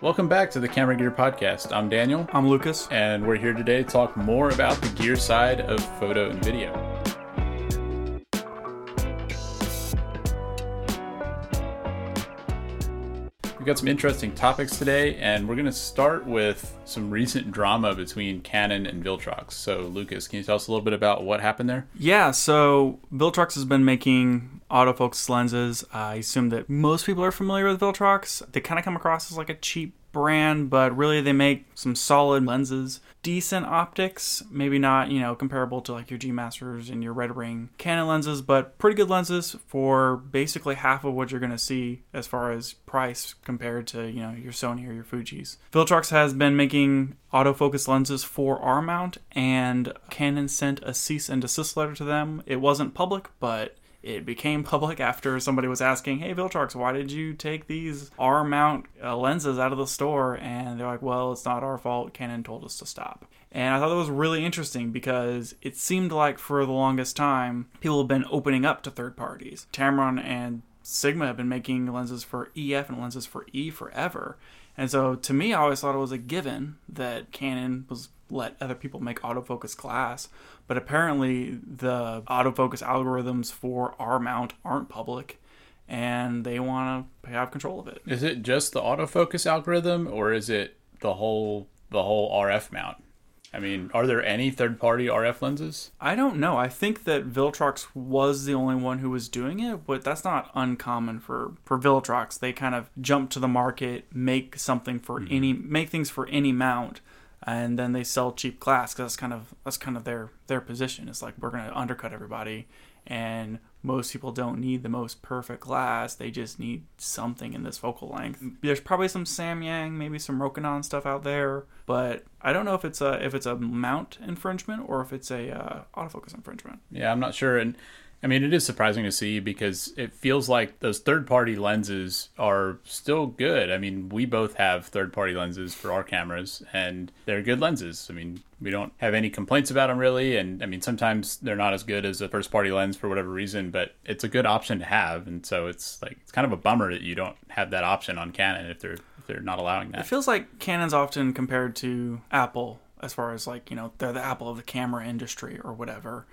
Welcome back to the Camera Gear Podcast. I'm Daniel, I'm Lucas. and we're here today to talk more about the gear side of photo and video. Got some interesting topics today, and we're going to start with some recent drama between Canon and Viltrox. So, Lucas, can you tell us a little bit about what happened there? Yeah, so Viltrox has been making autofocus lenses. I assume that most people are familiar with Viltrox. They kind of come across as like a cheap brand, but really they make some solid lenses, decent optics, maybe not, you know, comparable to like your G Masters and your Red Ring Canon lenses, but pretty good lenses for basically half of what you're going to see as far as price compared to, you know, your Sony or your Fuji's. Viltrox has been making autofocus lenses for R mount and Canon sent a cease and desist letter to them. It wasn't public, but it became public after somebody was asking, "Hey, Viltrox, why did you take these R mount uh, lenses out of the store?" And they're like, "Well, it's not our fault. Canon told us to stop." And I thought that was really interesting because it seemed like for the longest time people have been opening up to third parties. Tamron and Sigma have been making lenses for EF and lenses for E forever. And so to me, I always thought it was a given that Canon was let other people make autofocus glass. But apparently, the autofocus algorithms for R mount aren't public, and they want to have control of it. Is it just the autofocus algorithm, or is it the whole the whole RF mount? I mean, are there any third-party RF lenses? I don't know. I think that Viltrox was the only one who was doing it, but that's not uncommon for for Viltrox. They kind of jump to the market, make something for hmm. any, make things for any mount, and then they sell cheap glass. Cause that's kind of that's kind of their their position. It's like we're gonna undercut everybody, and most people don't need the most perfect glass. They just need something in this focal length. There's probably some Samyang, maybe some Rokinon stuff out there, but I don't know if it's a if it's a mount infringement or if it's a uh, autofocus infringement. Yeah, I'm not sure. And I mean, it is surprising to see because it feels like those third party lenses are still good. I mean, we both have third party lenses for our cameras, and they're good lenses. I mean, we don't have any complaints about them really. And I mean, sometimes they're not as good as a first party lens for whatever reason, but it's a good option to have. And so it's like, it's kind of a bummer that you don't have that option on Canon if they're, if they're not allowing that. It feels like Canon's often compared to Apple as far as like, you know, they're the Apple of the camera industry or whatever.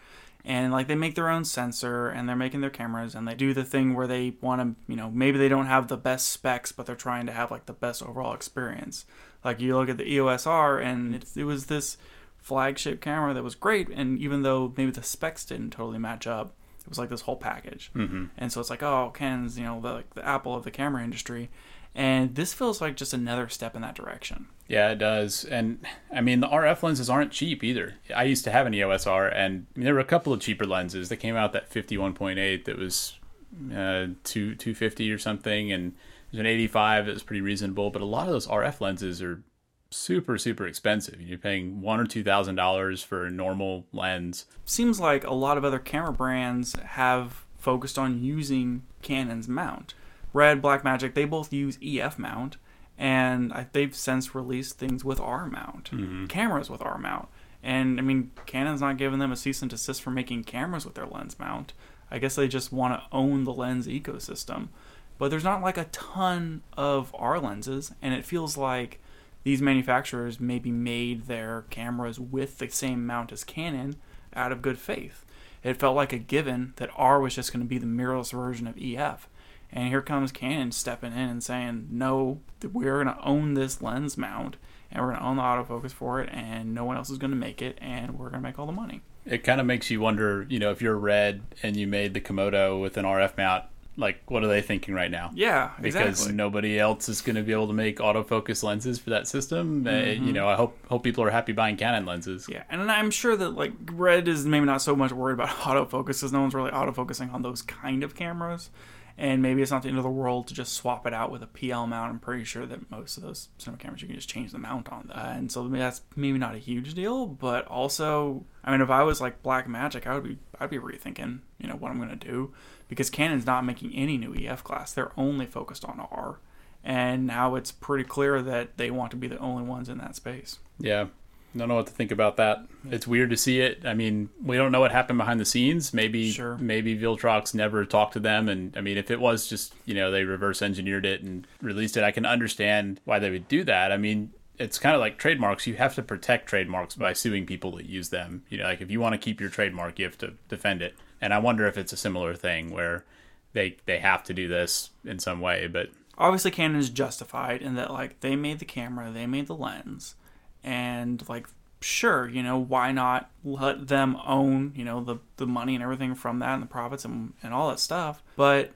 And like they make their own sensor and they're making their cameras and they do the thing where they want to, you know, maybe they don't have the best specs, but they're trying to have like the best overall experience. Like you look at the EOS R and it, it was this flagship camera that was great. And even though maybe the specs didn't totally match up, it was like this whole package. Mm-hmm. And so it's like, oh, Ken's you know, the, like the Apple of the camera industry. And this feels like just another step in that direction. Yeah, it does. And I mean, the RF lenses aren't cheap either. I used to have an EOS R, and I mean, there were a couple of cheaper lenses that came out that 51.8 that was uh, two 250 or something, and there's an 85 that was pretty reasonable. But a lot of those RF lenses are super super expensive. You're paying one or two thousand dollars for a normal lens. Seems like a lot of other camera brands have focused on using Canon's mount. Red, Blackmagic, they both use EF mount, and I, they've since released things with R mount, mm-hmm. cameras with R mount. And I mean, Canon's not giving them a cease and desist for making cameras with their lens mount. I guess they just want to own the lens ecosystem. But there's not like a ton of R lenses, and it feels like these manufacturers maybe made their cameras with the same mount as Canon out of good faith. It felt like a given that R was just going to be the mirrorless version of EF. And here comes Canon stepping in and saying, no, we're going to own this lens mount and we're going to own the autofocus for it and no one else is going to make it and we're going to make all the money. It kind of makes you wonder, you know, if you're Red and you made the Komodo with an RF mount, like what are they thinking right now? Yeah, because exactly. nobody else is going to be able to make autofocus lenses for that system. Uh, Mm-hmm. you know, I hope hope people are happy buying Canon lenses. Yeah, and I'm sure that like Red is maybe not so much worried about autofocus because no one's really autofocusing on those kind of cameras, and maybe it's not the end of the world to just swap it out with a PL mount. I'm pretty sure that most of those cinema cameras you can just change the mount on and so that's maybe not a huge deal. But also, I mean, if I was like Blackmagic, I would be I'd be rethinking you know what I'm gonna do because Canon's not making any new EF glass. They're only focused on R. And now it's pretty clear that they want to be the only ones in that space. Yeah. Don't know what to think about that. It's weird to see it. I mean, we don't know what happened behind the scenes. Maybe Sure. maybe Viltrox never talked to them and I mean if it was just, you know, they reverse engineered it and released it, I can understand why they would do that. I mean, it's kind of like trademarks. You have to protect trademarks by suing people that use them. You know, like if you want to keep your trademark, you have to defend it. And I wonder if it's a similar thing where they they have to do this in some way, but obviously Canon is justified in that like they made the camera, they made the lens, and like sure, you know, why not let them own, you know, the the money and everything from that and the profits and, and all that stuff. But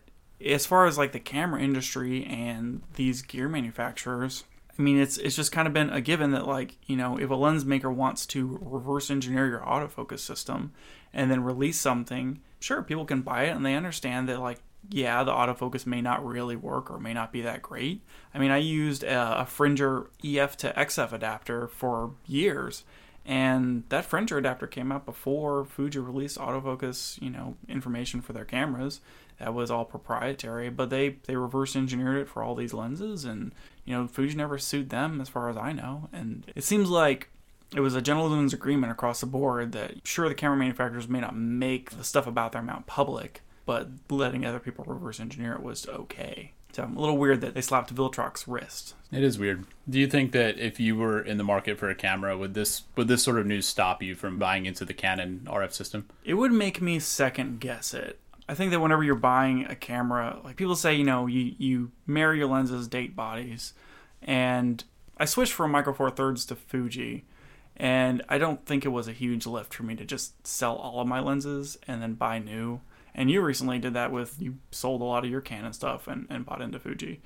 as far as like the camera industry and these gear manufacturers, I mean it's it's just kind of been a given that like, you know, if a lens maker wants to reverse engineer your autofocus system and then release something, sure, people can buy it and they understand that like yeah, the autofocus may not really work or may not be that great. I mean, I used a, a Fringer EF to XF adapter for years, and that Fringer adapter came out before Fuji released autofocus, you know, information for their cameras. That was all proprietary, but they they reverse engineered it for all these lenses, and you know, Fuji never sued them as far as I know. And it seems like it was a gentleman's agreement across the board that sure the camera manufacturers may not make the stuff about their mount public, but letting other people reverse engineer it was okay. So I'm a little weird that they slapped Viltrox's wrist. It is weird. Do you think that if you were in the market for a camera, would this would this sort of news stop you from buying into the Canon RF system? It would make me second guess it. I think that whenever you're buying a camera, like people say, you know, you, you marry your lenses, date bodies, and I switched from Micro Four Thirds to Fuji, and I don't think it was a huge lift for me to just sell all of my lenses and then buy new. And you recently did that with you sold a lot of your Canon stuff and, and bought into Fuji.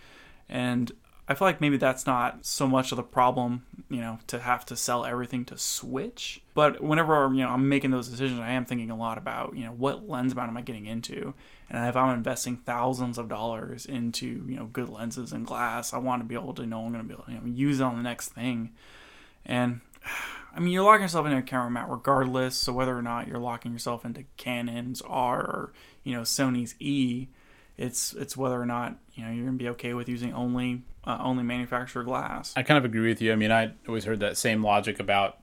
And I feel like maybe that's not so much of the problem, you know, to have to sell everything to switch. But whenever you know I'm making those decisions, I am thinking a lot about you know what lens mount am I getting into, and if I'm investing thousands of dollars into you know good lenses and glass, I want to be able to know I'm going to be able to you know, use it on the next thing. And I mean, you're locking yourself into a camera mount regardless. So whether or not you're locking yourself into Canon's R or you know Sony's E, it's it's whether or not you know you're gonna be okay with using only uh, only manufacturer glass. I kind of agree with you. I mean, I always heard that same logic about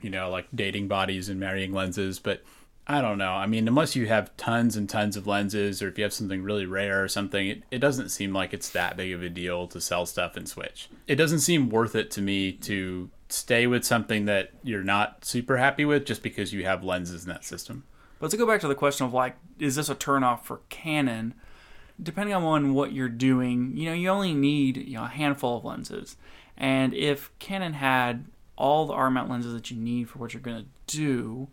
you know like dating bodies and marrying lenses, but I don't know. I mean, unless you have tons and tons of lenses, or if you have something really rare or something, it, it doesn't seem like it's that big of a deal to sell stuff and switch. It doesn't seem worth it to me to stay with something that you're not super happy with just because you have lenses in that system. But to go back to the question of like, is this a turnoff for Canon? Depending on what you're doing, you know, you only need you know a handful of lenses, and if Canon had all the R mount lenses that you need for what you're gonna do,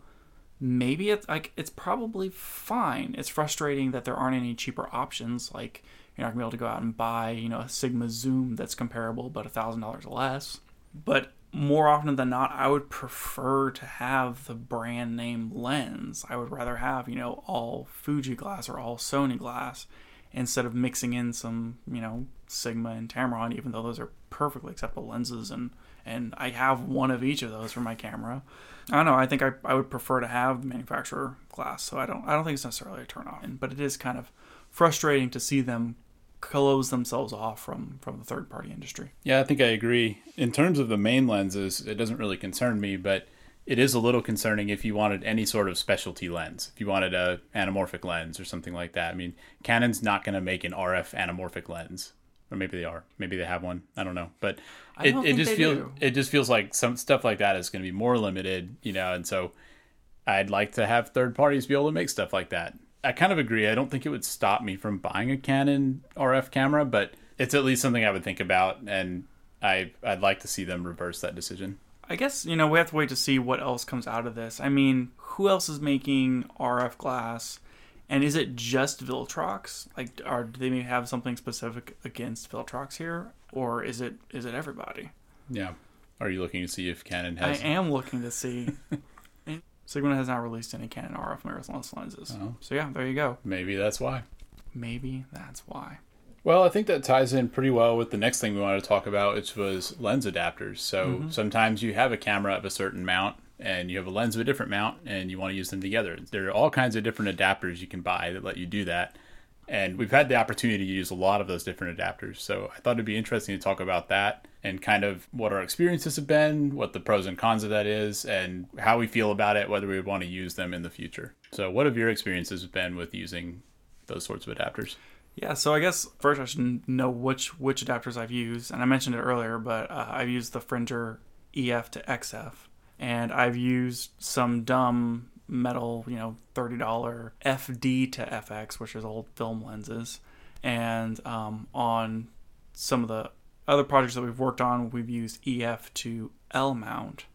maybe it's like it's probably fine. It's frustrating that there aren't any cheaper options. Like you're not gonna be able to go out and buy you know a Sigma Zoom that's comparable but a thousand dollars less. But more often than not, I would prefer to have the brand name lens. I would rather have, you know, all Fuji glass or all Sony glass instead of mixing in some, you know, Sigma and Tamron, even though those are perfectly acceptable lenses and and I have one of each of those for my camera. I don't know, I think I, I would prefer to have the manufacturer glass, so I don't I don't think it's necessarily a turn off. But it is kind of frustrating to see them close themselves off from from the third party industry. Yeah, I think I agree. In terms of the main lenses, it doesn't really concern me, but it is a little concerning if you wanted any sort of specialty lens. If you wanted a anamorphic lens or something like that. I mean, Canon's not going to make an RF anamorphic lens. Or maybe they are. Maybe they have one. I don't know. But I it, it just feels do. it just feels like some stuff like that is going to be more limited, you know, and so I'd like to have third parties be able to make stuff like that. I kind of agree. I don't think it would stop me from buying a Canon RF camera, but it's at least something I would think about, and I I'd like to see them reverse that decision. I guess you know we have to wait to see what else comes out of this. I mean, who else is making RF glass, and is it just Viltrox? Like, are do they maybe have something specific against Viltrox here, or is it is it everybody? Yeah. Are you looking to see if Canon has? I am looking to see. Sigma has not released any Canon RF mirrorless lenses, Oh. so yeah, there you go. Maybe that's why. Maybe that's why. Well, I think that ties in pretty well with the next thing we wanted to talk about, which was lens adapters. So mm-hmm. sometimes you have a camera of a certain mount and you have a lens of a different mount and you want to use them together. There are all kinds of different adapters you can buy that let you do that. And we've had the opportunity to use a lot of those different adapters. So I thought it'd be interesting to talk about that and kind of what our experiences have been, what the pros and cons of that is, and how we feel about it, whether we would want to use them in the future. So, what have your experiences been with using those sorts of adapters? Yeah, so I guess first I should know which which adapters I've used, and I mentioned it earlier, but uh, I've used the Fringer EF to XF, and I've used some dumb metal, you know, thirty dollar FD to FX, which is old film lenses, and um, on some of the other projects that we've worked on, we've used EF to L mount,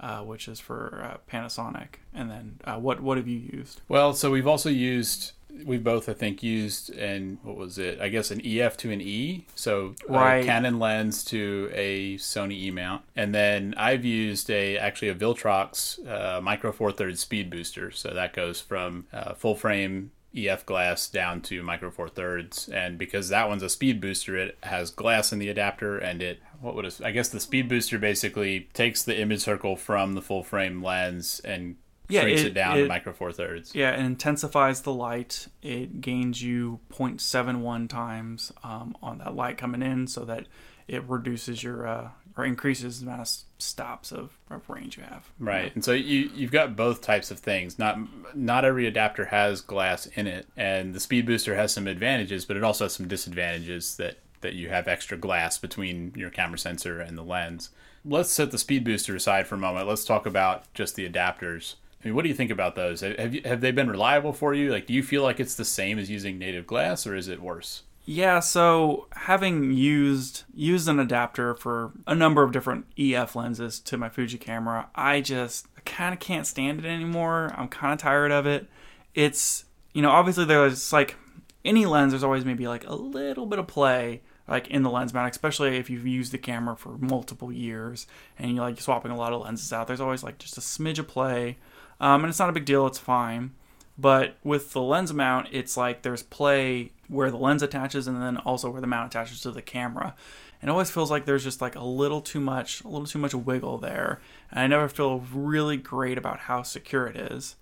uh, which is for uh, Panasonic. And then uh, what what have you used? Well, so we've also used we've both I think used and what was it? I guess an EF to an E, so Right. a Canon lens to a Sony E mount, and then I've used a actually a Viltrox uh, Micro Four Thirds speed booster, so that goes from uh, full frame. EF glass down to micro four thirds, and because that one's a speed booster, it has glass in the adapter, and it what would it, I guess the speed booster basically takes the image circle from the full frame lens and Yeah, shrinks it, it- down to micro four thirds. Yeah, it intensifies the light. It gains you 0.71 times um, on that light coming in, so that it reduces your uh, or increases the amount of stops of, of range you have. Right, and so you you've got both types of things. Not not every adapter has glass in it, and the speed booster has some advantages, but it also has some disadvantages that that you have extra glass between your camera sensor and the lens. Let's set the speed booster aside for a moment. Let's talk about just the adapters. I mean, what do you think about those? Have you, have they been reliable for you? Like, do you feel like it's the same as using native glass, or is it worse? Yeah, so having used used an adapter for a number of different EF lenses to my Fuji camera, I just kind of can't stand it anymore. I'm kind of tired of it. It's you know obviously there's like any lens, there's always maybe like a little bit of play like in the lens mount, especially if you've used the camera for multiple years and you're like swapping a lot of lenses out. There's always like just a smidge of play, um, and it's not a big deal. It's fine. But with the lens mount, it's like there's play where the lens attaches and then also where the mount attaches to the camera. And it always feels like there's just like a little too much, a little too much wiggle there. And I never feel really great about how secure it is.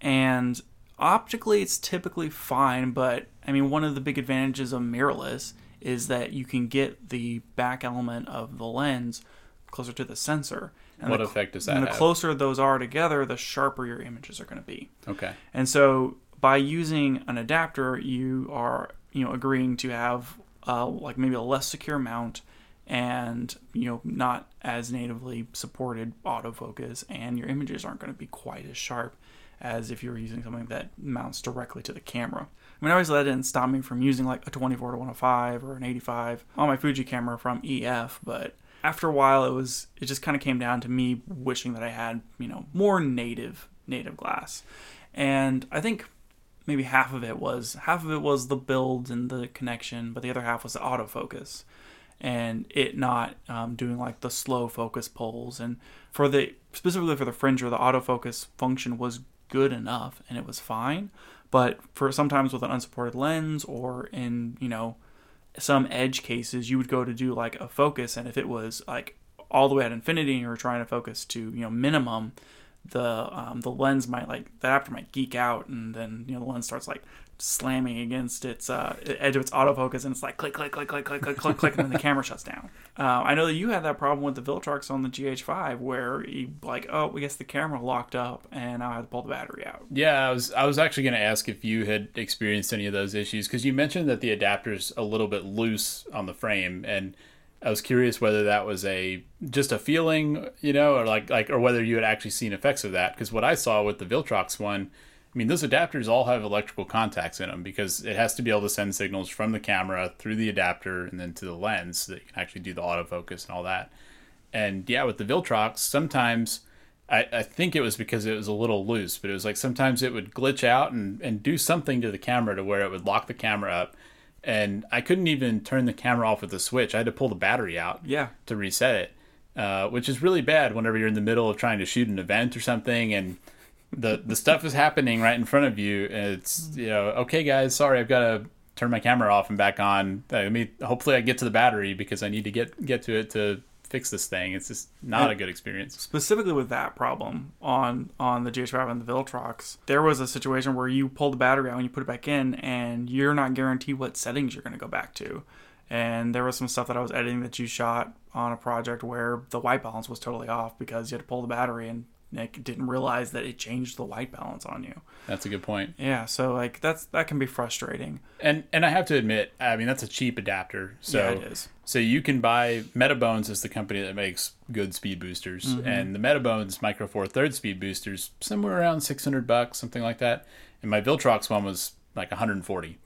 And optically, it's typically fine, but I mean, one of the big advantages of mirrorless is that you can get the back element of the lens closer to the sensor. And What the, effect does that And the have? closer those are together, the sharper your images are going to be. Okay. And so by using an adapter, you are you know agreeing to have uh, like maybe a less secure mount and you know not as natively supported autofocus, and your images aren't going to be quite as sharp as if you were using something that mounts directly to the camera. I mean, obviously that didn't stop me from using like a 24 to 105 or an 85 on my Fuji camera from EF, but after a while it was it just kind of came down to me wishing that I had, you know, more native native glass. And I think maybe half of it was half of it was the build and the connection, but the other half was the autofocus and it not um, doing like the slow focus pulls. And for the specifically for the Fringer, the autofocus function was good enough and it was fine. But for sometimes with an unsupported lens or in you know some edge cases, you would go to do like a focus, and if it was like all the way at infinity and you were trying to focus to you know minimum, the um, the lens might like the adapter might geek out, and then you know the lens starts like slamming against its uh, edge of its autofocus, and it's like click click click click click click click click, and then the camera shuts down. Uh, I know that you had that problem with the Viltrox on the GH5, where you like oh we guess the camera locked up, and I had to pull the battery out. Yeah, I was I was actually going to ask if you had experienced any of those issues because you mentioned that the adapter's a little bit loose on the frame, and I was curious whether that was a just a feeling, you know, or like like or whether you had actually seen effects of that. Because what I saw with the Viltrox one, I mean, those adapters all have electrical contacts in them because it has to be able to send signals from the camera through the adapter and then to the lens so that you can actually do the autofocus and all that. And yeah, with the Viltrox, sometimes I, I think it was because it was a little loose, but it was like sometimes it would glitch out and, and do something to the camera to where it would lock the camera up. And I couldn't even turn the camera off with the switch. I had to pull the battery out Yeah, to reset it, uh, which is really bad whenever you're in the middle of trying to shoot an event or something and the the stuff is happening right in front of you. It's mm-hmm. you know okay guys, sorry I've got to turn my camera off and back on. Uh, I mean hopefully I get to the battery because I need to get get to it to fix this thing. It's just not a good experience. specifically with that problem on on the GH5 and the Viltrox, there was a situation where you pull the battery out and you put it back in, and you're not guaranteed what settings you're going to go back to. And there was some stuff that I was editing that you shot on a project where the white balance was totally off because you had to pull the battery and Nick didn't realize that it changed the white balance on you. That's a good point. Yeah, so like that's that can be frustrating. And and I have to admit, I mean that's a cheap adapter. So yeah, it is. So you can buy Metabones is the company that makes good speed boosters, Mm-hmm. and the Metabones Micro Four Third speed boosters somewhere around six hundred bucks, something like that. And my Viltrox one was like one hundred and forty.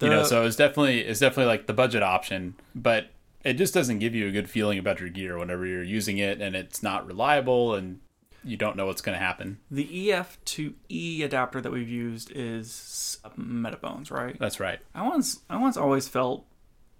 You know, so it's definitely it's definitely like the budget option, but it just doesn't give you a good feeling about your gear whenever you're using it, and it's not reliable, and you don't know what's going to happen. The EF to E adapter that we've used is Metabones, right? That's right. I once I once always felt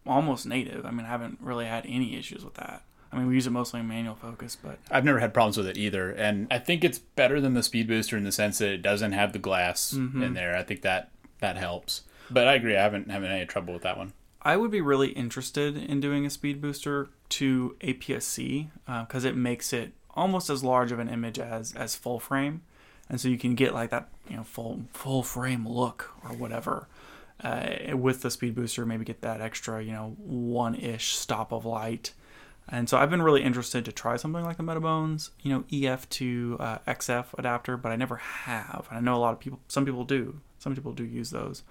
almost native. I mean, I haven't really had any issues with that. I mean, we use it mostly in manual focus, but I've never had problems with it either, and I think it's better than the Speed Booster in the sense that it doesn't have the glass mm-hmm. in there. I think that that helps. But I agree, I haven't haven't any trouble with that one. I would be really interested in doing a speed booster to APS-C because uh, it makes it almost as large of an image as as full frame, and so you can get like that you know full full frame look or whatever. Uh, with the speed booster, maybe get that extra you know one ish stop of light. And so I've been really interested to try something like the Metabones, you know, EF to uh, XF adapter, but I never have. And I know a lot of people, some people do. Some people do use those.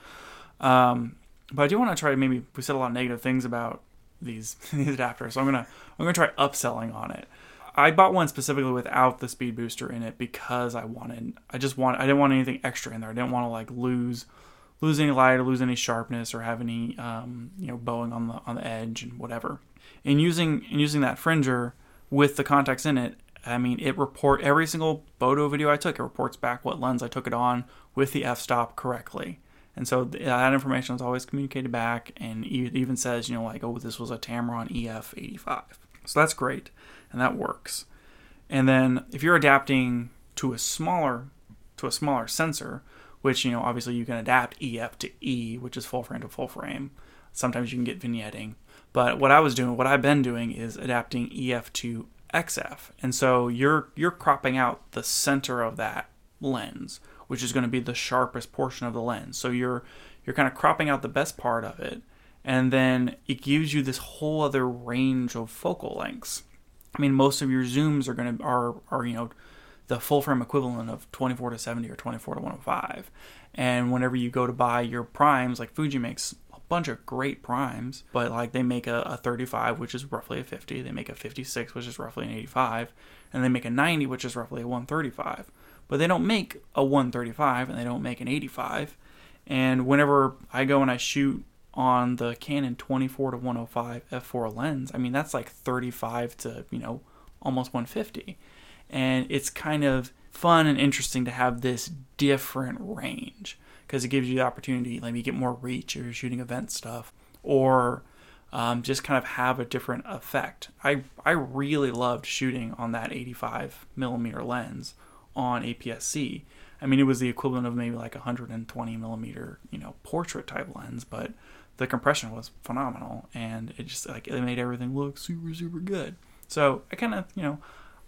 Um, but I do want to try. Maybe we said a lot of negative things about these these adapters, so I'm gonna I'm gonna try upselling on it. I bought one specifically without the speed booster in it because I wanted. I just want. I didn't want anything extra in there. I didn't want to like lose lose any light or lose any sharpness or have any um, you know bowing on the on the edge and whatever. And using and using that fringer with the contacts in it, I mean it report every single photo video I took. It reports back what lens I took it on with the f stop correctly. And so that information is always communicated back, and even says, you know, like, oh, this was a Tamron EF85. So that's great, and that works. And then if you're adapting to a smaller to a smaller sensor, which you know obviously you can adapt EF to E, which is full frame to full frame. Sometimes you can get vignetting, but what I was doing, what I've been doing, is adapting EF to XF, and so you're you're cropping out the center of that lens, which is going to be the sharpest portion of the lens. So you're you're kind of cropping out the best part of it, and then it gives you this whole other range of focal lengths. I mean, most of your zooms are going to are are you know the full frame equivalent of 24 to 70 or 24 to 105. And whenever you go to buy your primes, like Fuji makes a bunch of great primes, but like they make a, a 35, which is roughly a 50. They make a 56, which is roughly an 85, and they make a 90, which is roughly a 135. But they don't make a 135 and they don't make an 85. And whenever I go and I shoot on the Canon 24 to 105 f4 lens, I mean that's like 35 to you know almost 150 and it's kind of fun and interesting to have this different range because it gives you the opportunity like you get more reach if you're shooting event stuff or um, just kind of have a different effect. I i really loved shooting on that 85 millimeter lens on aps-c i mean it was the equivalent of maybe like a 120 millimeter you know portrait type lens but the compression was phenomenal and it just like it made everything look super super good so i kind of you know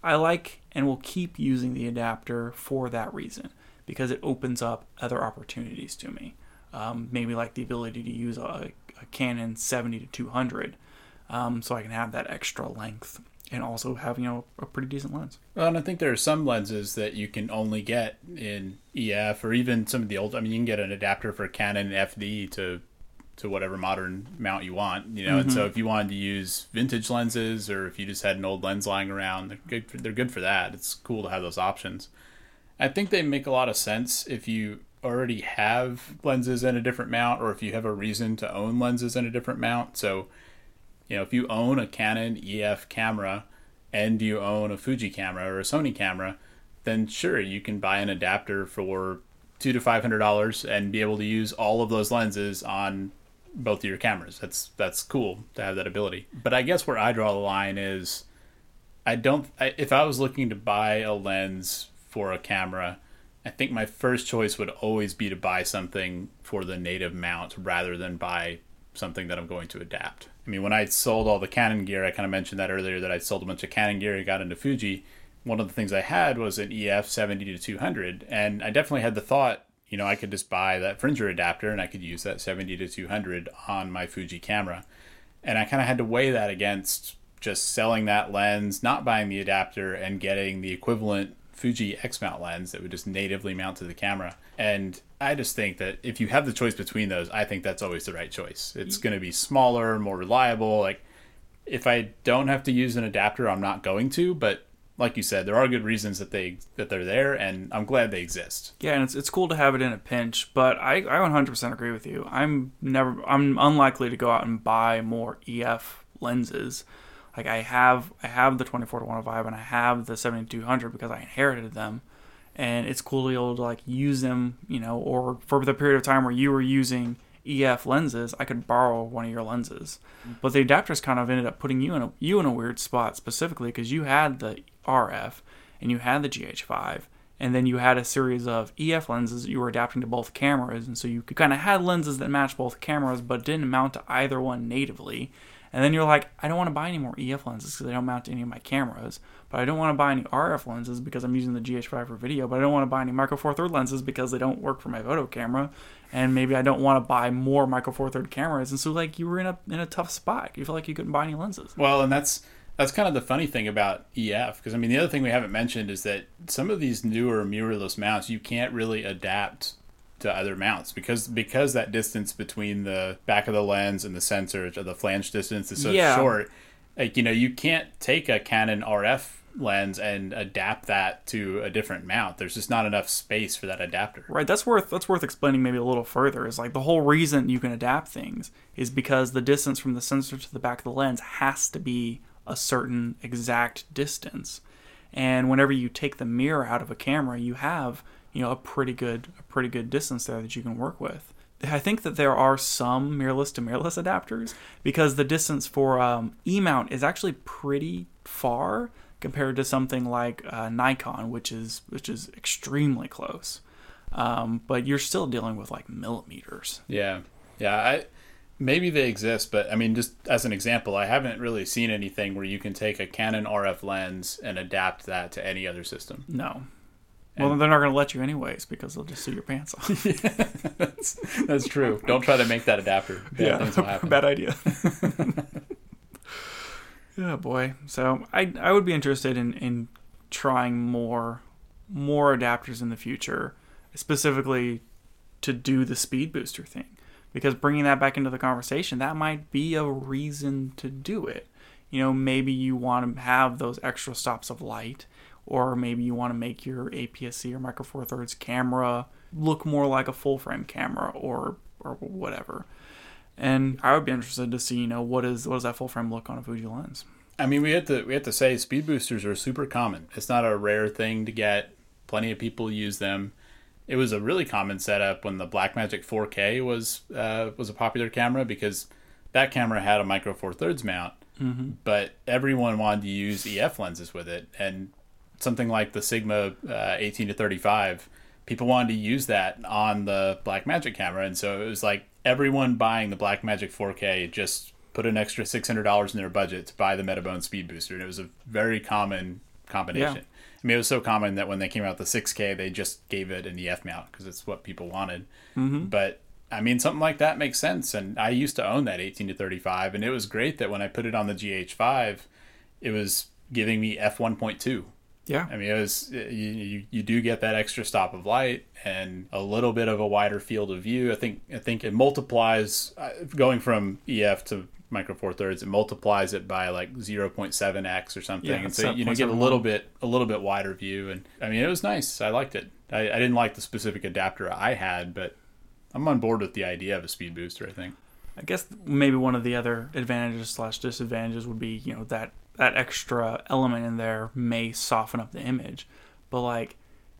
I like and will keep using the adapter for that reason because it opens up other opportunities to me. Um, maybe like the ability to use a, a Canon 70 to 200, um, so I can have that extra length and also have you know a pretty decent lens. Well, and I think there are some lenses that you can only get in EF or even some of the old. I mean, you can get an adapter for Canon FD to to whatever modern mount you want, you know. And so mm-hmm. if you wanted to use vintage lenses or if you just had an old lens lying around, they're good. For, they're good for that. It's cool to have those options. I think they make a lot of sense if you already have lenses in a different mount or if you have a reason to own lenses in a different mount. So, you know, if you own a Canon EF camera and you own a Fuji camera or a Sony camera, then sure, you can buy an adapter for two to five hundred dollars and be able to use all of those lenses on both of your cameras. That's that's cool to have that ability. But I guess where I draw the line is, I don't. I, if I was looking to buy a lens for a camera, I think my first choice would always be to buy something for the native mount rather than buy something that I'm going to adapt. I mean, when I sold all the Canon gear, I kind of mentioned that earlier that I sold a bunch of Canon gear. I got into Fuji. One of the things I had was an EF 70 to 200, and I definitely had the thought, you know, I could just buy that Fringer adapter and I could use that 70 to 200 on my Fuji camera. And I kind of had to weigh that against just selling that lens, not buying the adapter, and getting the equivalent Fuji X mount lens that would just natively mount to the camera. And I just think that if you have the choice between those, I think that's always the right choice. It's mm-hmm. going to be smaller, more reliable. Like, if I don't have to use an adapter, I'm not going to. But like you said, there are good reasons that they that they're there, and I'm glad they exist. Yeah, and it's it's cool to have it in a pinch. But I I 100% agree with you. I'm never I'm unlikely to go out and buy more EF lenses. Like I have I have the 24 to 105 and I have the 7200 because I inherited them. And it's cool to be able to like use them, you know, or for the period of time where you were using EF lenses, I could borrow one of your lenses. Mm-hmm. But the adapters kind of ended up putting you in a you in a weird spot specifically because you had the RF and you had the GH5 and then you had a series of EF lenses that you were adapting to both cameras and so you kind of had lenses that matched both cameras but didn't mount to either one natively and then you're like, I don't want to buy any more EF lenses because they don't mount to any of my cameras. But I don't want to buy any RF lenses because I'm using the GH5 for video. But I don't want to buy any Micro Four Third lenses because they don't work for my photo camera. And maybe I don't want to buy more Micro Four Third cameras. And so like you were in a in a tough spot. You feel like you couldn't buy any lenses. Well, and that's that's kind of the funny thing about EF because I mean the other thing we haven't mentioned is that some of these newer mirrorless mounts you can't really adapt to other mounts because because that distance between the back of the lens and the sensor or the flange distance is so Yeah. short like you know you can't take a Canon RF lens and adapt that to a different mount there's just not enough space for that adapter Right, that's worth that's worth explaining maybe a little further. Is like the whole reason you can adapt things is because the distance from the sensor to the back of the lens has to be a certain exact distance. And whenever you take the mirror out of a camera, you have, you know, a pretty good a pretty good distance there that you can work with. I think that there are some mirrorless to mirrorless adapters because the distance for um, E mount is actually pretty far compared to something like uh, Nikon, which is which is extremely close. Um, but you're still dealing with like millimeters. Yeah, yeah. I maybe they exist, but I mean, just as an example, I haven't really seen anything where you can take a Canon RF lens and adapt that to any other system. No. Well, they're not going to let you anyways because they'll just sue your pants off. that's, that's true. Don't try to make that adapter. Bad happen. bad idea. yeah, boy. So I I would be interested in in trying more more adapters in the future, specifically to do the speed booster thing, because bringing that back into the conversation that might be a reason to do it. You know, maybe you want to have those extra stops of light, or maybe you want to make your APS-C or Micro Four Thirds camera look more like a full frame camera, or or whatever. And I would be interested to see, you know, what is what does that full frame look on a Fuji lens? I mean, we have to we have to say speed boosters are super common. It's not a rare thing to get. Plenty of people use them. It was a really common setup when the Blackmagic 4K was uh, was a popular camera because that camera had a micro four thirds mount, Mm-hmm. but everyone wanted to use EF lenses with it, and something like the Sigma uh, 18 to 35, people wanted to use that on the Blackmagic camera, and so it was like everyone buying the Blackmagic 4K just put an extra six hundred dollars in their budget to buy the Metabone Speed Booster, and it was a very common combination. Yeah. I mean, it was so common that when they came out the 6K, they just gave it an EF mount because it's what people wanted. Mm-hmm. But I mean, something like that makes sense. And I used to own that 18 to 35, and it was great that when I put it on the GH5, it was giving me f1.2. Yeah, I mean, it was you, you, you do get that extra stop of light and a little bit of a wider field of view. I think I think it multiplies uh, going from EF to micro four thirds. It multiplies it by like 0.7x or something, Yeah, and so you know get a little bit a little bit wider view. And I mean, it was nice. I liked it. I, I didn't like the specific adapter I had, but I'm on board with the idea of a speed booster. I think. I guess maybe one of the other advantages slash disadvantages would be, you know, that that extra element in there may soften up the image, but like.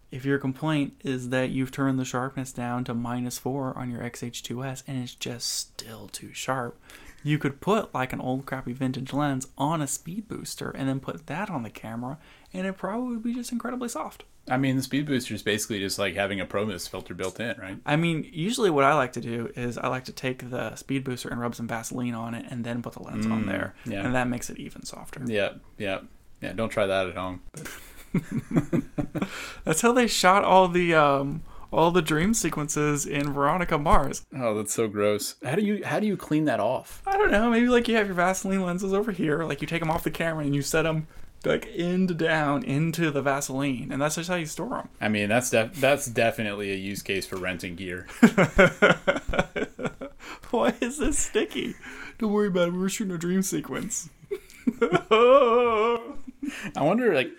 If your complaint is that you've turned the sharpness down to minus four on your XH2S and it's just still too sharp, you could put like an old crappy vintage lens on a speed booster and then put that on the camera, and it probably would be just incredibly soft. I mean, the speed booster is basically just like having a ProMist filter built in, right? I mean, usually what I like to do is I like to take the speed booster and rub some Vaseline on it and then put the lens on there. yeah. And that makes it even softer. Yeah, yeah, yeah. Don't try that at home. That's how they shot all the um all the dream sequences in Veronica Mars. Oh, that's so gross. How do you how do you clean that off? I don't know. Maybe like you have your Vaseline lenses over here, like you take them off the camera and you set them like end down into the Vaseline, and that's just how you store them. I mean, that's def- that's definitely a use case for renting gear. Why is this sticky? Don't worry about it. We were shooting a dream sequence. I wonder, like,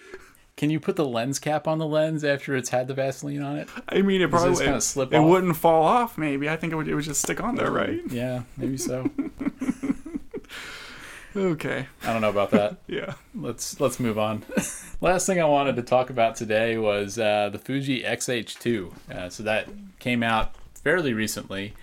can you put the lens cap on the lens after it's had the Vaseline on it? I mean, it probably kinda slip it off? wouldn't fall off. Maybe I think it would. It would just stick on there, right? Yeah, maybe so. Okay. I don't know about that. Yeah. Let's let's move on. Last thing I wanted to talk about today was uh, the Fuji X-H2. Uh, so that came out fairly recently,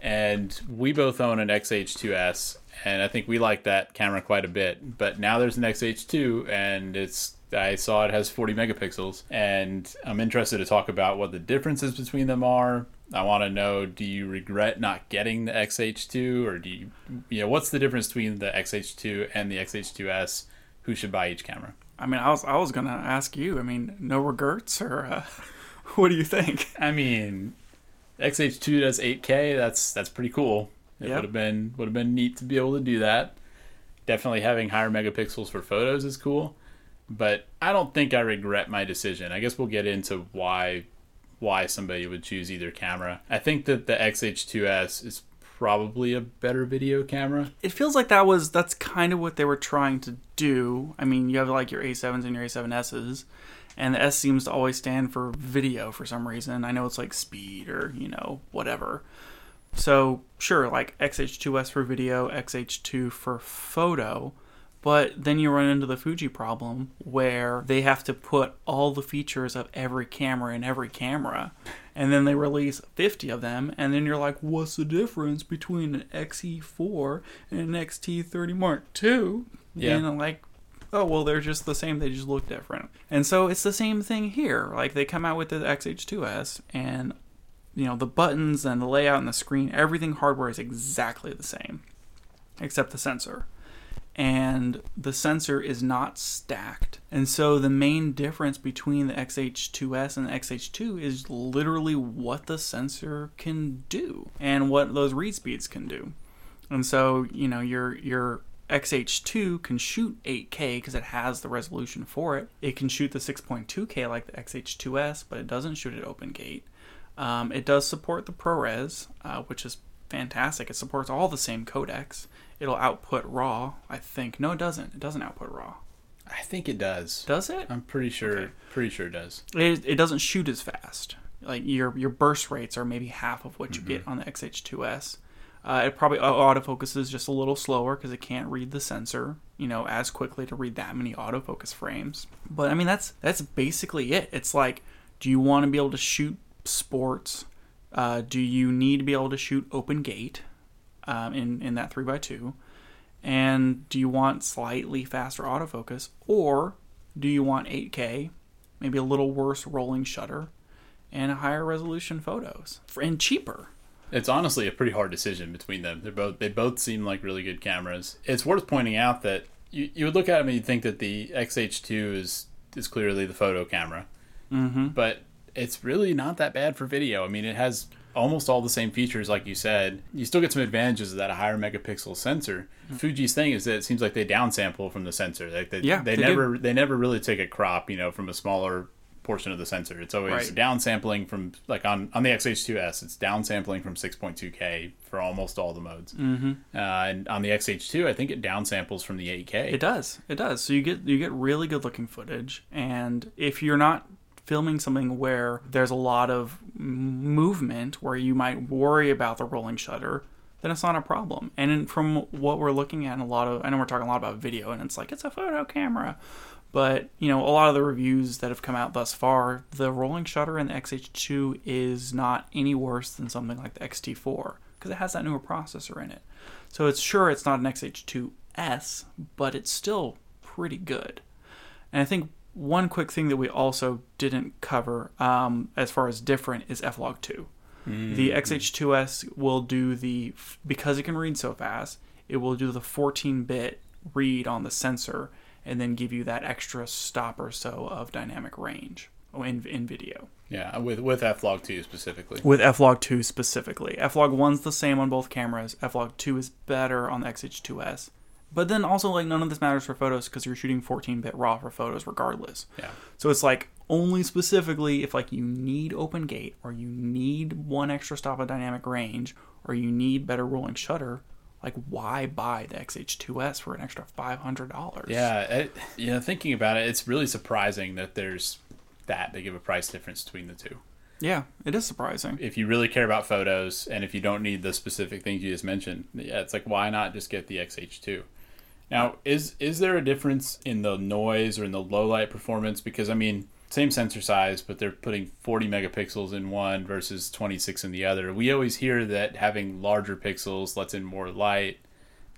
and we both own an X-H2S, and I think we like that camera quite a bit. But now there's an X-H2, and it's I saw it has 40 megapixels, and I'm interested to talk about what the differences between them are. I want to know: Do you regret not getting the XH2, or do you, you know, what's the difference between the XH2 and the XH2S? Who should buy each camera? I mean, I was I was gonna ask you. I mean, no regrets or uh, what do you think? I mean, XH2 does 8K. That's that's pretty cool. It Yep. would have been would have been neat to be able to do that. Definitely having higher megapixels for photos is cool, but I don't think I regret my decision. I guess we'll get into why why somebody would choose either camera. I think that the XH2S is probably a better video camera. It feels like that was that's kind of what they were trying to do. I mean, you have like your A7s and your A7Ss, and the S seems to always stand for video for some reason. I know it's like speed or you know whatever. So sure, like XH2S for video, XH2 for photo, but then you run into the Fuji problem where they have to put all the features of every camera in every camera, and then they release 50 of them, and then you're like, what's the difference between an XE4 and an XT30 Mark II? Yeah. And I'm like, oh well they're just the same they just look different and so it's the same thing here like they come out with the xh2s and you know the buttons and the layout and the screen everything hardware is exactly the same except the sensor and the sensor is not stacked and so the main difference between the xh2s and the xh2 is literally what the sensor can do and what those read speeds can do and so you know your your XH2 can shoot 8K because it has the resolution for it. It can shoot the 6.2K like the XH2S, but it doesn't shoot at open gate. Um, it does support the ProRes, uh, which is fantastic. It supports all the same codecs. It'll output RAW, I think. No, it doesn't. It doesn't output RAW. I think it does. Does it? I'm pretty sure. Okay. Pretty sure it does. It, it doesn't shoot as fast. Like your your burst rates are maybe half of what you Mm-hmm. get on the XH2S. Uh, it probably autofocuses just a little slower because it can't read the sensor, you know, as quickly to read that many autofocus frames. But I mean, that's that's basically it. It's like, do you want to be able to shoot sports? Uh, do you need to be able to shoot open gate um, in in that three x two? And do you want slightly faster autofocus, or do you want 8K, maybe a little worse rolling shutter, and higher resolution photos, For- and cheaper? It's honestly a pretty hard decision between them. They're both they both seem like really good cameras. It's worth pointing out that you, you would look at them and you'd think that the XH2 is is clearly the photo camera, Mm-hmm. but it's really not that bad for video. I mean, it has almost all the same features, like you said. You still get some advantages of that higher megapixel sensor. Fuji's thing is that it seems like they downsample from the sensor. Like they, Yeah, they, they do. never they never really take a crop, you know, from a smaller portion of the sensor. It's always Right. downsampling from like on on the XH2S, it's downsampling from 6.2K for almost all the modes. Mm-hmm. Uh, and on the XH2, I think it downsamples from the 8K. It does. It does. So you get you get really good looking footage, and if you're not filming something where there's a lot of movement, where you might worry about the rolling shutter, then it's not a problem. And in, from what we're looking at, a lot of I know we're talking a lot about video, and it's like it's a photo camera. But you know, a lot of the reviews that have come out thus far, the rolling shutter in the XH2 is not any worse than something like the XT4 because it has that newer processor in it. So it's sure it's not an XH2S, but it's still pretty good. And I think one quick thing that we also didn't cover um, as far as different is F-Log 2. The XH2S will do the because it can read so fast, it will do the 14-bit read on the sensor and then give you that extra stop or so of dynamic range in in video. Yeah, with with F-Log 2 specifically. With F-Log 2 specifically. F-Log 1's the same on both cameras. F-Log 2 is better on the XH2S. But then also like none of this matters for photos because you're shooting 14-bit RAW for photos regardless. Yeah. So it's like only specifically if like you need open gate or you need one extra stop of dynamic range or you need better rolling shutter, like why buy the XH2S for an extra five hundred dollars? Yeah, it, you know, thinking about it, it's really surprising that there's that big of a price difference between the two. Yeah, it is surprising. If you really care about photos and if you don't need the specific things you just mentioned, yeah, it's like why not just get the XH2? Now, is is there a difference in the noise or in the low light performance? Because I mean, same sensor size, but they're putting 40 megapixels in one versus 26 in the other. We always hear that having larger pixels lets in more light.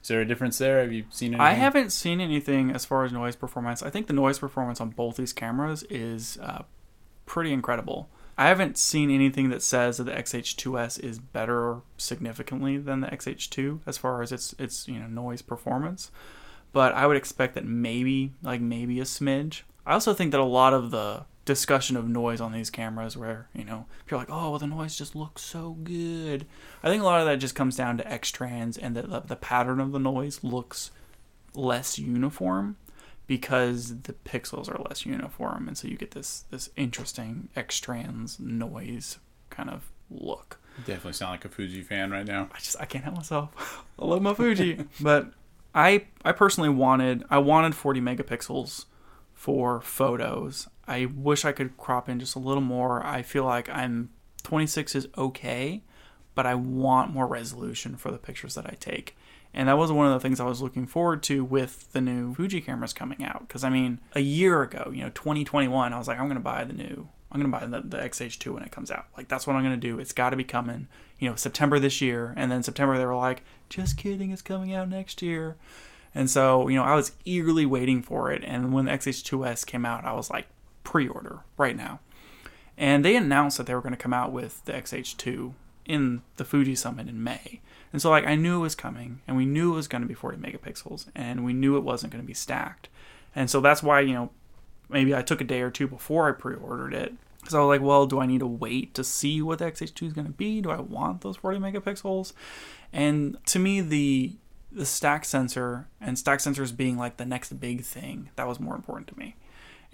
Is there a difference there? Have you seen anything? I haven't seen anything as far as noise performance. I think the noise performance on both these cameras is uh, pretty incredible. I haven't seen anything that says that the XH2S is better significantly than the XH2 as far as its its you know noise performance. But I would expect that maybe like maybe a smidge. I also think that a lot of the discussion of noise on these cameras where you know people are like oh well the noise just looks so good i think a lot of that just comes down to x trans and that the, the pattern of the noise looks less uniform because the pixels are less uniform and so you get this this interesting x trans noise kind of look definitely sound like a Fuji fan right now. I just I can't help myself. I love my Fuji, but I I personally wanted I wanted 40 megapixels for photos. I wish I could crop in just a little more. I feel like I'm 26 is okay, but I want more resolution for the pictures that I take. And that was one of the things I was looking forward to with the new Fuji cameras coming out. Because I mean, a year ago, you know, 2021, I was like, I'm gonna buy the new, I'm gonna buy the, the XH2 when it comes out. Like that's what I'm gonna do. It's got to be coming. You know, September this year. And then September they were like, just kidding, it's coming out next year. And so, you know, I was eagerly waiting for it. And when the XH2S came out, I was like, pre-order right now. And they announced that they were to come out with the XH2 in the Fuji Summit in May. And so like I knew it was coming and we knew it was to be 40 megapixels and we knew it wasn't to be stacked. And so that's why, you know, maybe I took a day or two before I pre-ordered it because I was like, well, do I need to wait to see what the XH2 is going to be? Do I want those 40 megapixels? And to me, the the stack sensor and stack sensors being like the next big thing that was more important to me.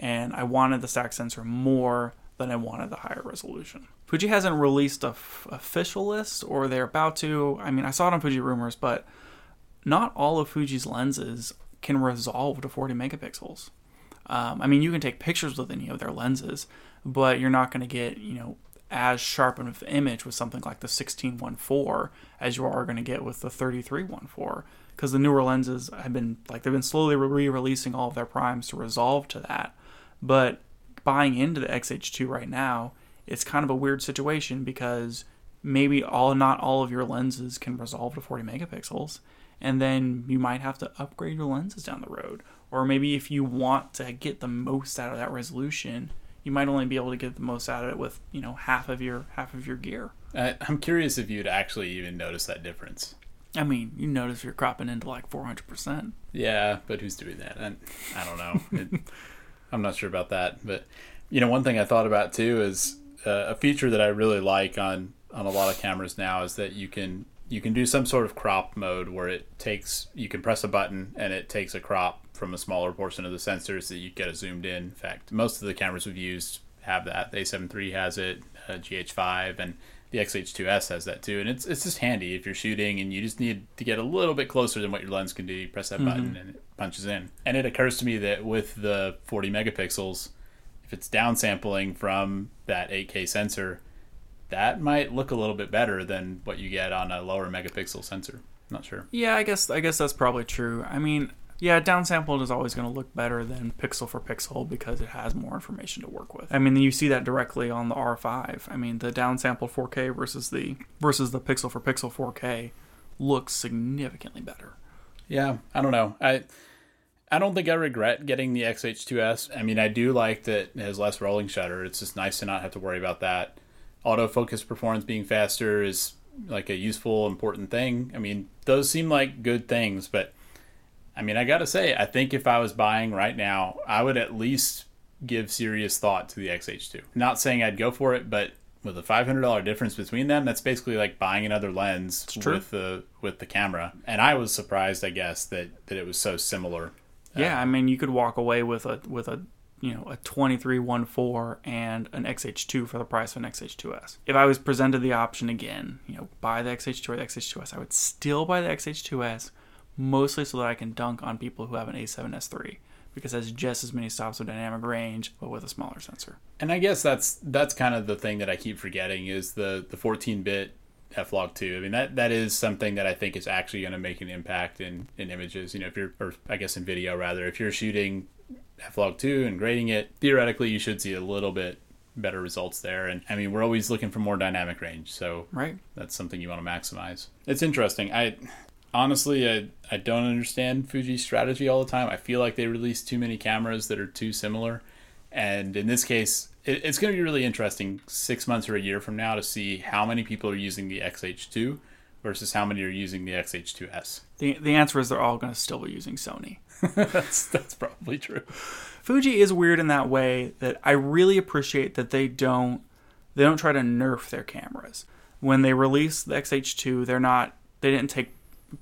And I wanted the stack sensor more than I wanted the higher resolution. Fuji hasn't released a f- official list, or they're about to. I mean, I saw it on Fuji Rumors, but not all of Fuji's lenses can resolve to 40 megapixels. Um, I mean, you can take pictures with any of their lenses, but you're not going to get, you know, as sharp of an image with something like the 1614 as you are going to get with the 3314 because the newer lenses have been like they've been slowly re-releasing all of their primes to resolve to that. But buying into the xh2 right now it's kind of a weird situation because maybe all not all of your lenses can resolve to 40 megapixels and then you might have to upgrade your lenses down the road or maybe if you want to get the most out of that resolution you might only be able to get the most out of it with you know half of your half of your gear I, I'm curious if you'd actually even notice that difference. i mean you notice you're cropping into like 400% Yeah, but who's doing that? I, I don't know. It, I'm not sure about that. But you know, one thing I thought about too is uh, a feature that I really like on on a lot of cameras now is that you can you can do some sort of crop mode where it takes you can press a button and it takes a crop from a smaller portion of the sensors that you get a zoomed in. In fact, most of the cameras we've used have that. The A7 III has it, uh, GH5, and the XH2S has that too. And it's it's just handy if you're shooting and you just need to get a little bit closer than what your lens can do. You press that button and it punches in. And it occurs to me that with the 40 megapixels, if it's downsampling from that 8K sensor, that might look a little bit better than what you get on a lower megapixel sensor. Not sure. yeah i guess i guess that's probably true i mean yeah downsampled is always going to look better than pixel for pixel because it has more information to work with i mean you see that directly on the r5 i mean the downsampled 4k versus the versus the pixel for pixel 4k looks significantly better Yeah, I don't know. I I don't think I regret getting the XH2S. I mean, I do like that it has less rolling shutter. It's just nice to not have to worry about that. Autofocus performance being faster is like a useful, important thing. I mean, those seem like good things, but I mean, I got to say, I think if I was buying right now, I would at least give serious thought to the XH2. Not saying I'd go for it, but with a five hundred dollar difference between them, that's basically like buying another lens with the with the camera. And I was surprised, I guess, that that it was so similar. Yeah, I mean, you could walk away with a with a you know a 2314 and an XH2 for the price of an XH2S. If I was presented the option again, you know, buy the XH2 or the XH2S, I would still buy the XH2S, mostly so that I can dunk on people who have an A7S3 because it has just as many stops of dynamic range, but with a smaller sensor. And I guess that's that's kind of the thing that I keep forgetting is the the 14 bit f-log 2 i mean that that is something that i think is actually going to make an impact in in images you know if you're or i guess in video rather if you're shooting f-log 2 and grading it theoretically you should see a little bit better results there. And i mean we're always looking for more dynamic range so Right. that's something you want to maximize. It's interesting. I honestly I, I don't understand fuji's strategy all the time. I feel like they release too many cameras that are too similar. And in this case it, it's going to be really interesting six months or a year from now to see how many people are using the xh2 versus how many are using the xh2s The the answer is they're all going to still be using Sony. that's that's probably true Fuji is weird in that way that I really appreciate that they don't they don't try to nerf their cameras. When they release the XH2, they're not they didn't take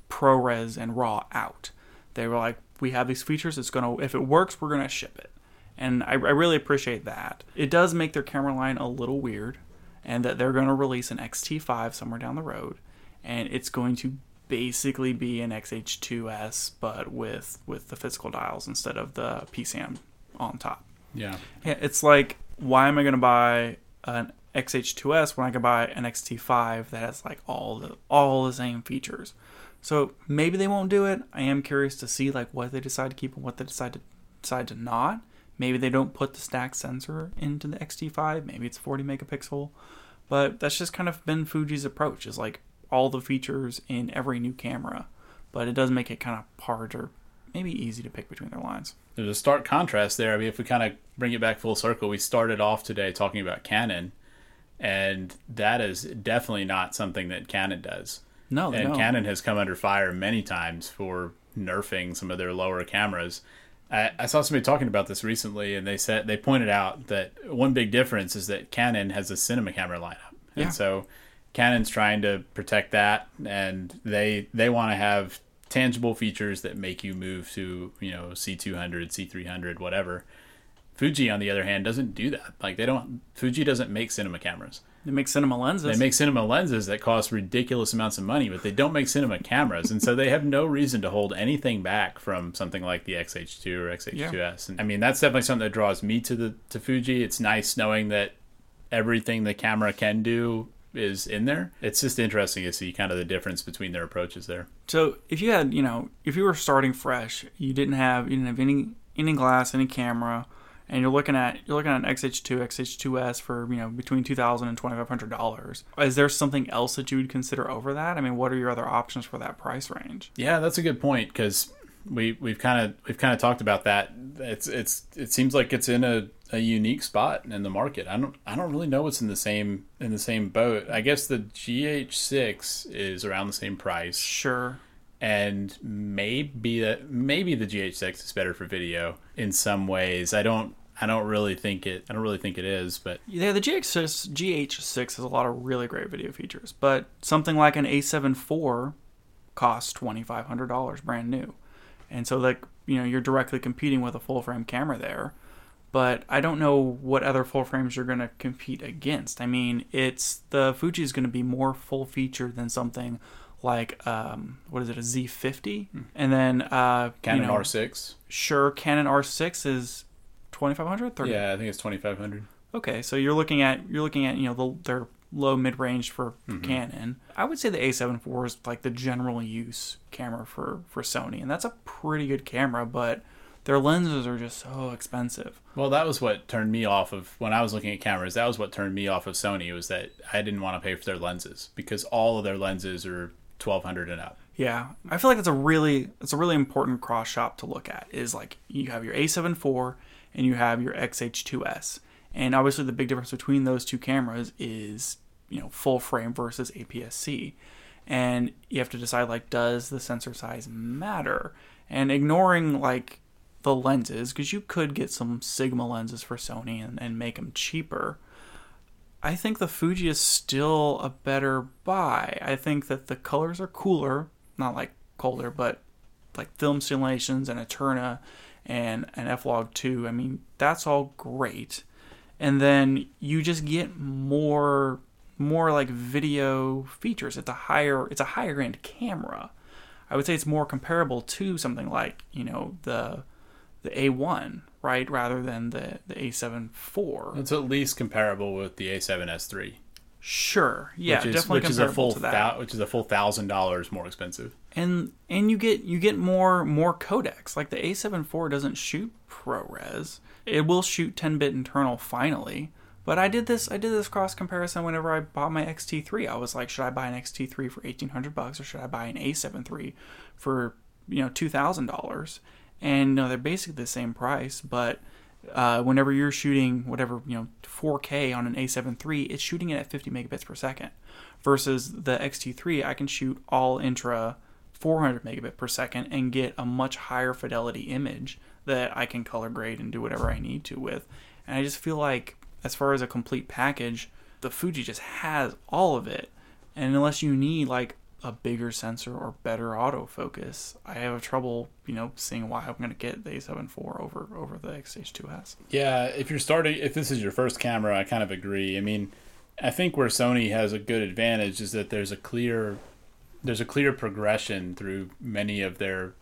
ProRes and RAW out. They were like, we have these features. It's gonna if it works, we're gonna ship it, and I, I really appreciate that. It does make their camera line a little weird, and that they're gonna release an XT5 somewhere down the road, and it's going to basically be an XH2S but with with the physical dials instead of the PSAM on top. yeah Yeah, it's like why am I going to buy an XH2S when I can buy an XT5 that has like all the all the same features? So maybe they won't do it. I am curious to see like what they decide to keep and what they decide to decide to not. Maybe they don't put the stack sensor into the XT5. Maybe it's 40 megapixel. But that's just kind of been Fuji's approach is like all the features in every new camera. But it does make it kind of hard or maybe easy to pick between their lines. there's a stark contrast there. I mean, if we kind of bring it back full circle, we started off today talking about Canon, and that is definitely not something that Canon does. No, and don't. Canon has come under fire many times for nerfing some of their lower cameras. I, I saw somebody talking about this recently, and they said they pointed out that one big difference is that Canon has a cinema camera lineup, Yeah. and so Canon's trying to protect that, and they they want to have tangible features that make you move to you know C200, C300, whatever. Fuji, on the other hand, doesn't do that. Like they don't. Fuji doesn't make cinema cameras. They make cinema lenses. They make cinema lenses that cost ridiculous amounts of money, but they don't make cinema cameras, and so they have no reason to hold anything back from something like the XH2 or XH2S. And I mean, that's definitely something that draws me to the to Fuji. It's nice knowing that everything the camera can do is in there. It's just interesting to see kind of the difference between their approaches there. So if you had, you know, if you were starting fresh, you didn't have you didn't have any any glass, any camera, and you're looking at you're looking at an XH2, XH2S for you know between two thousand and twenty five hundred dollars. Is there something else that you would consider over that? I mean, what are your other options for that price range? Yeah, that's a good point because we we've kind of we've kind of talked about that. It's it's it seems like it's in a, a unique spot in the market. I don't I don't really know what's in the same in the same boat. I guess the GH6 is around the same price, Sure. and maybe that maybe the GH6 is better for video in some ways. I don't I don't really think it I don't really think it is, but Yeah, the GH6 GH6 has a lot of really great video features, but something like an A7 IV costs twenty five hundred dollars brand new, and so like you know you're directly competing with a full frame camera there. But I don't know what other full frames you're going to compete against. I mean, it's the Fuji is going to be more full featured than something like um, what is it a Z50, and then uh, Canon you know, R6. Sure, Canon R6 is 2500 Yeah, I think it's 2500. Okay, so you're looking at you're looking at you know the, their low mid range for, for Mm-hmm. Canon. I would say the A7 IV is like the general use camera for for Sony, and that's a pretty good camera, but their lenses are just so expensive. Well, that was what turned me off of when I was looking at cameras. That was what turned me off of Sony was that I didn't want to pay for their lenses because all of their lenses are 1200 and up. Yeah, I feel like that's a really it's a really important cross shop to look at. Is like you have your A7 IV and you have your XH2S, and obviously the big difference between those two cameras is you know full frame versus APS-C, and you have to decide like does the sensor size matter? And ignoring like the lenses, because you could get some Sigma lenses for Sony and, and make them cheaper. I think the Fuji is still a better buy. I think that the colors are cooler, not like colder, but like film simulations and Eterna and an F-Log 2. I mean, that's all great. And then you just get more more like video features. It's a higher it's a higher end camera. I would say it's more comparable to something like, you know, the the A1, right, rather than the the A7 IV. It's at least comparable with the A7S3. Sure, yeah, which is, definitely which is a comparable full to that. thou- which is a full thousand dollars more expensive. and and you get you get more more codecs. Like the A7 IV doesn't shoot ProRes. It will shoot 10-bit internal finally. But I did this I did this cross comparison whenever I bought my XT3. I was like, should I buy an XT3 for 1800 bucks or should I buy an A7 III for, you know, $2000? And no, they're basically the same price, but uh, whenever you're shooting whatever you know 4K on an A7 III, it's shooting it at 50 megabits per second. Versus the XT3, I can shoot all intra 400 megabit per second and get a much higher fidelity image that I can color grade and do whatever I need to with. And I just feel like, as far as a complete package, the Fuji just has all of it. And unless you need like a bigger sensor or better autofocus, I have trouble, you know, seeing why I'm going to get the A7 IV over over the X-H2S. Yeah, if you're starting, if this is your first camera, I kind of agree. I mean, I think where Sony has a good advantage is that there's a clear, there's a clear progression through many of their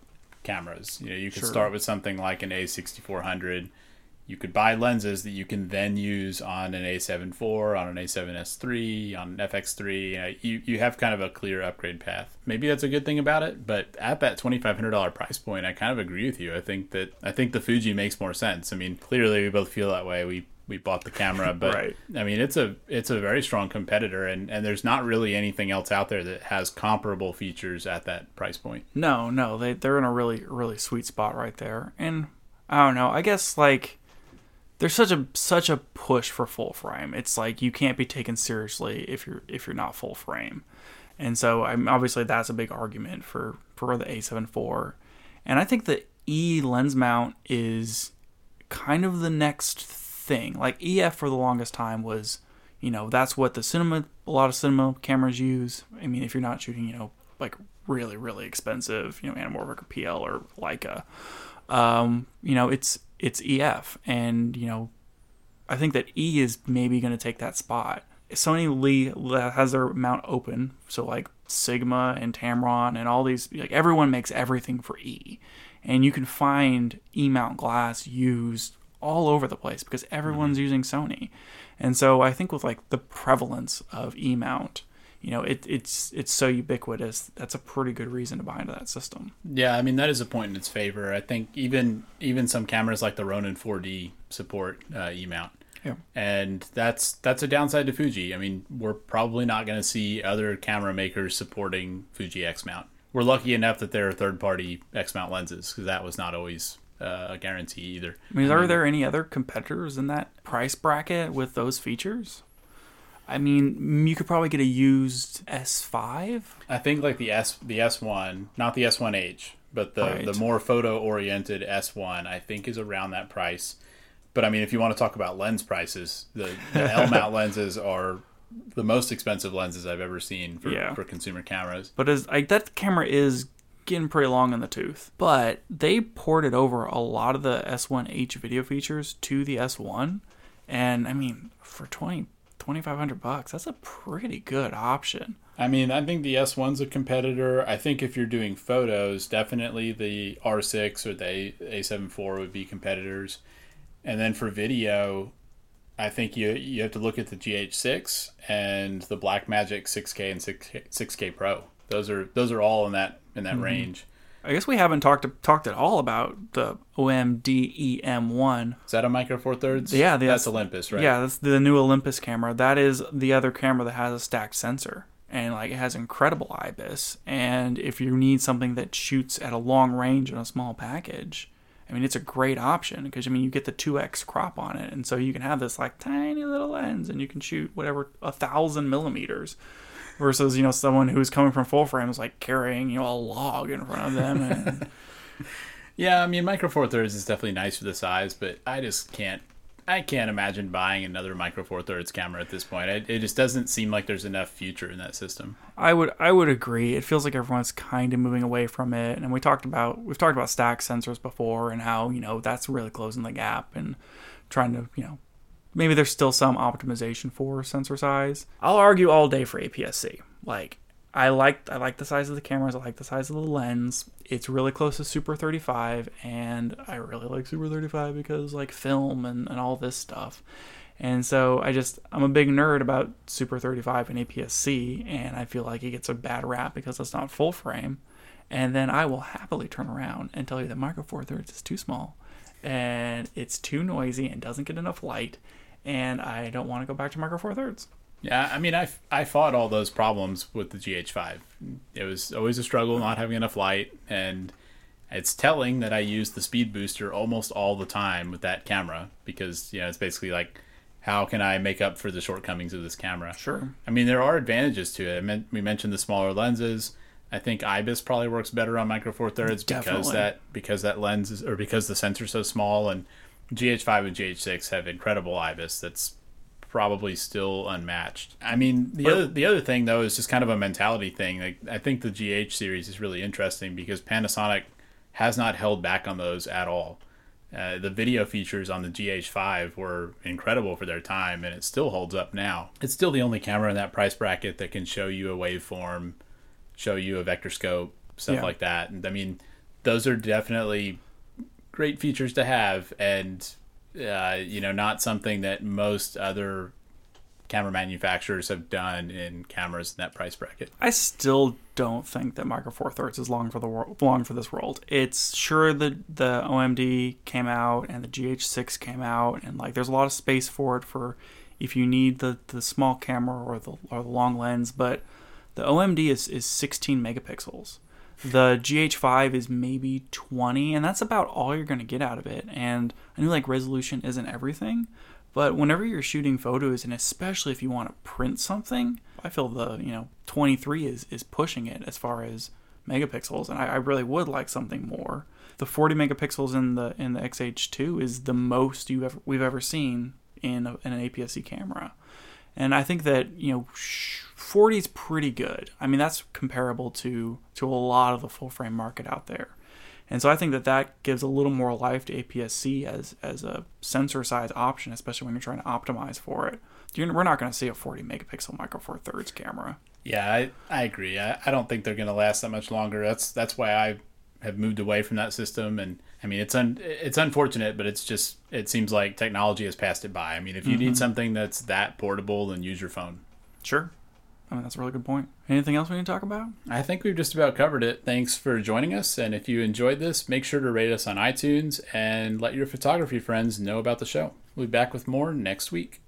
cameras. You know, you could Sure. start with something like an A6400. You could buy lenses that you can then use on an A7 IV, on an A7S3, on an FX3. You, know, you you have kind of a clear upgrade path. Maybe that's a good thing about it, but at that twenty five hundred dollar price point, I kind of agree with you. I think that I think the Fuji makes more sense. I mean, clearly we both feel that way. We we bought the camera, but Right. I mean, it's a it's a very strong competitor, and and there's not really anything else out there that has comparable features at that price point. No, no, they they're in a really really sweet spot right there. And I don't know, I guess like there's such a such a push for full frame. It's like you can't be taken seriously if you're if you're not full frame. And so I'm obviously that's a big argument for for the A7 IV. And I think the E lens mount is kind of the next thing. Like EF for the longest time was, you know, that's what the cinema a lot of cinema cameras use. I mean, if you're not shooting, you know, like really really expensive, you know, anamorphic or PL or Leica, um, you know, it's it's EF, and you know, I think that E is maybe going to take that spot. Sony Lee has their mount open, so like Sigma and Tamron and all these, like everyone makes everything for E, and you can find E mount glass used all over the place because everyone's mm-hmm. using Sony, and so I think with like the prevalence of E mount, you know, it, it's it's so ubiquitous. That's a pretty good reason to buy into that system. Yeah, I mean that is a point in its favor. I think even even some cameras like the Ronin 4D support uh, E mount. Yeah. And that's that's a downside to Fuji. I mean, we're probably not going to see other camera makers supporting Fuji X mount. We're lucky enough that there are third party X mount lenses because that was not always uh, a guarantee either. I mean, are there any other competitors in that price bracket with those features? I mean, you could probably get a used S5. I think like the S the S1, not the S1H, but the Right. the more photo oriented S1, I think is around that price. But I mean, if you want to talk about lens prices, the, the L mount lenses are the most expensive lenses I've ever seen for, Yeah. for consumer cameras. But as like that camera is getting pretty long in the tooth. But they ported over a lot of the S1H video features to the S1, and I mean, for 20 2500 bucks, that's a pretty good option. I mean, I think the S1's a competitor. I think if you're doing photos, definitely the R6 or the A- A7 IV would be competitors. And then for video, I think you you have to look at the GH6 and the Blackmagic 6K and 6K, 6K Pro. Those are those are all in that in that mm-hmm. range. I guess we haven't talked talked at all about the OM-D E-M1. Is that a Micro Four Thirds? Yeah, the that's Olympus, right? Yeah, that's the new Olympus camera. That is the other camera that has a stacked sensor. And like it has incredible IBIS. And if you need something that shoots at a long range in a small package, I mean it's a great option because I mean you get the 2x crop on it, and so you can have this like tiny little lens, and you can shoot whatever a thousand millimeters. Versus you know someone who's coming from full frame is like carrying you know a log in front of them, and Yeah, I mean, Micro Four Thirds is definitely nice for the size, but I just can't. I can't imagine buying another Micro Four Thirds camera at this point. It, it just doesn't seem like there's enough future in that system. I would I would agree. It feels like everyone's kind of moving away from it, and we talked about we've talked about stack sensors before and how you know that's really closing the gap and trying to you know maybe there's still some optimization for sensor size. I'll argue all day for APS-C. Like I like I like the size of the cameras. I like the size of the lens. It's really close to Super 35, and I really like Super 35 because like film and, and all this stuff. And so I just I'm a big nerd about Super 35 and APS-C, and I feel like it gets a bad rap because it's not full frame. And then I will happily turn around and tell you that Micro Four Thirds is too small, and it's too noisy and doesn't get enough light, and I don't want to go back to Micro Four Thirds. Yeah, I mean, I, I fought all those problems with the GH5. It was always a struggle not having enough light, and it's telling that I use the speed booster almost all the time with that camera because you know it's basically like, how can I make up for the shortcomings of this camera? Sure. I mean, there are advantages to it. I mean, we mentioned the smaller lenses. I think IBIS probably works better on Micro Four Thirds because that because that lens is or because the sensor's so small, and GH5 and GH6 have incredible IBIS that's probably still unmatched. I mean, the But- other the other thing though is just kind of a mentality thing. Like I think the GH series is really interesting because Panasonic has not held back on those at all. Uh, the video features on the GH5 were incredible for their time, and it still holds up now. It's still the only camera in that price bracket that can show you a waveform, show you a vector scope, stuff Yeah. like that. And I mean, those are definitely great features to have, and uh, you know, not something that most other camera manufacturers have done in cameras in that price bracket. I still don't think that Micro Four Thirds is long for the world, long for this world. It's sure the the OMD came out and the GH6 came out, and like there's a lot of space for it for if you need the the small camera or the or the long lens. But the OMD is is 16 megapixels. The GH5 is maybe 20, and that's about all you're going to get out of it. And I know like resolution isn't everything, but whenever you're shooting photos, and especially if you want to print something, I feel the you know 23 is is pushing it as far as megapixels, and I, I really would like something more. The 40 megapixels in the in the XH2 is the most you ever we've ever seen in, a, in an APS-C camera, and I think that you know. 40 is pretty good. I mean, that's comparable to to a lot of the full frame market out there. And so I think that that gives a little more life to APS-C as as a sensor size option, especially when you're trying to optimize for it. You're, we're not going to see a 40 megapixel micro four thirds camera. Yeah, I, I agree. I, I don't think they're going to last that much longer. That's that's why I have moved away from that system. And I mean, it's un, it's unfortunate, but it's just it seems like technology has passed it by. I mean, if you need mm-hmm. something that's that portable, then use your phone. Sure. I mean, that's a really good point. Anything else we need to talk about? I think we've just about covered it. Thanks for joining us. And if you enjoyed this, make sure to rate us on iTunes and let your photography friends know about the show. We'll be back with more next week.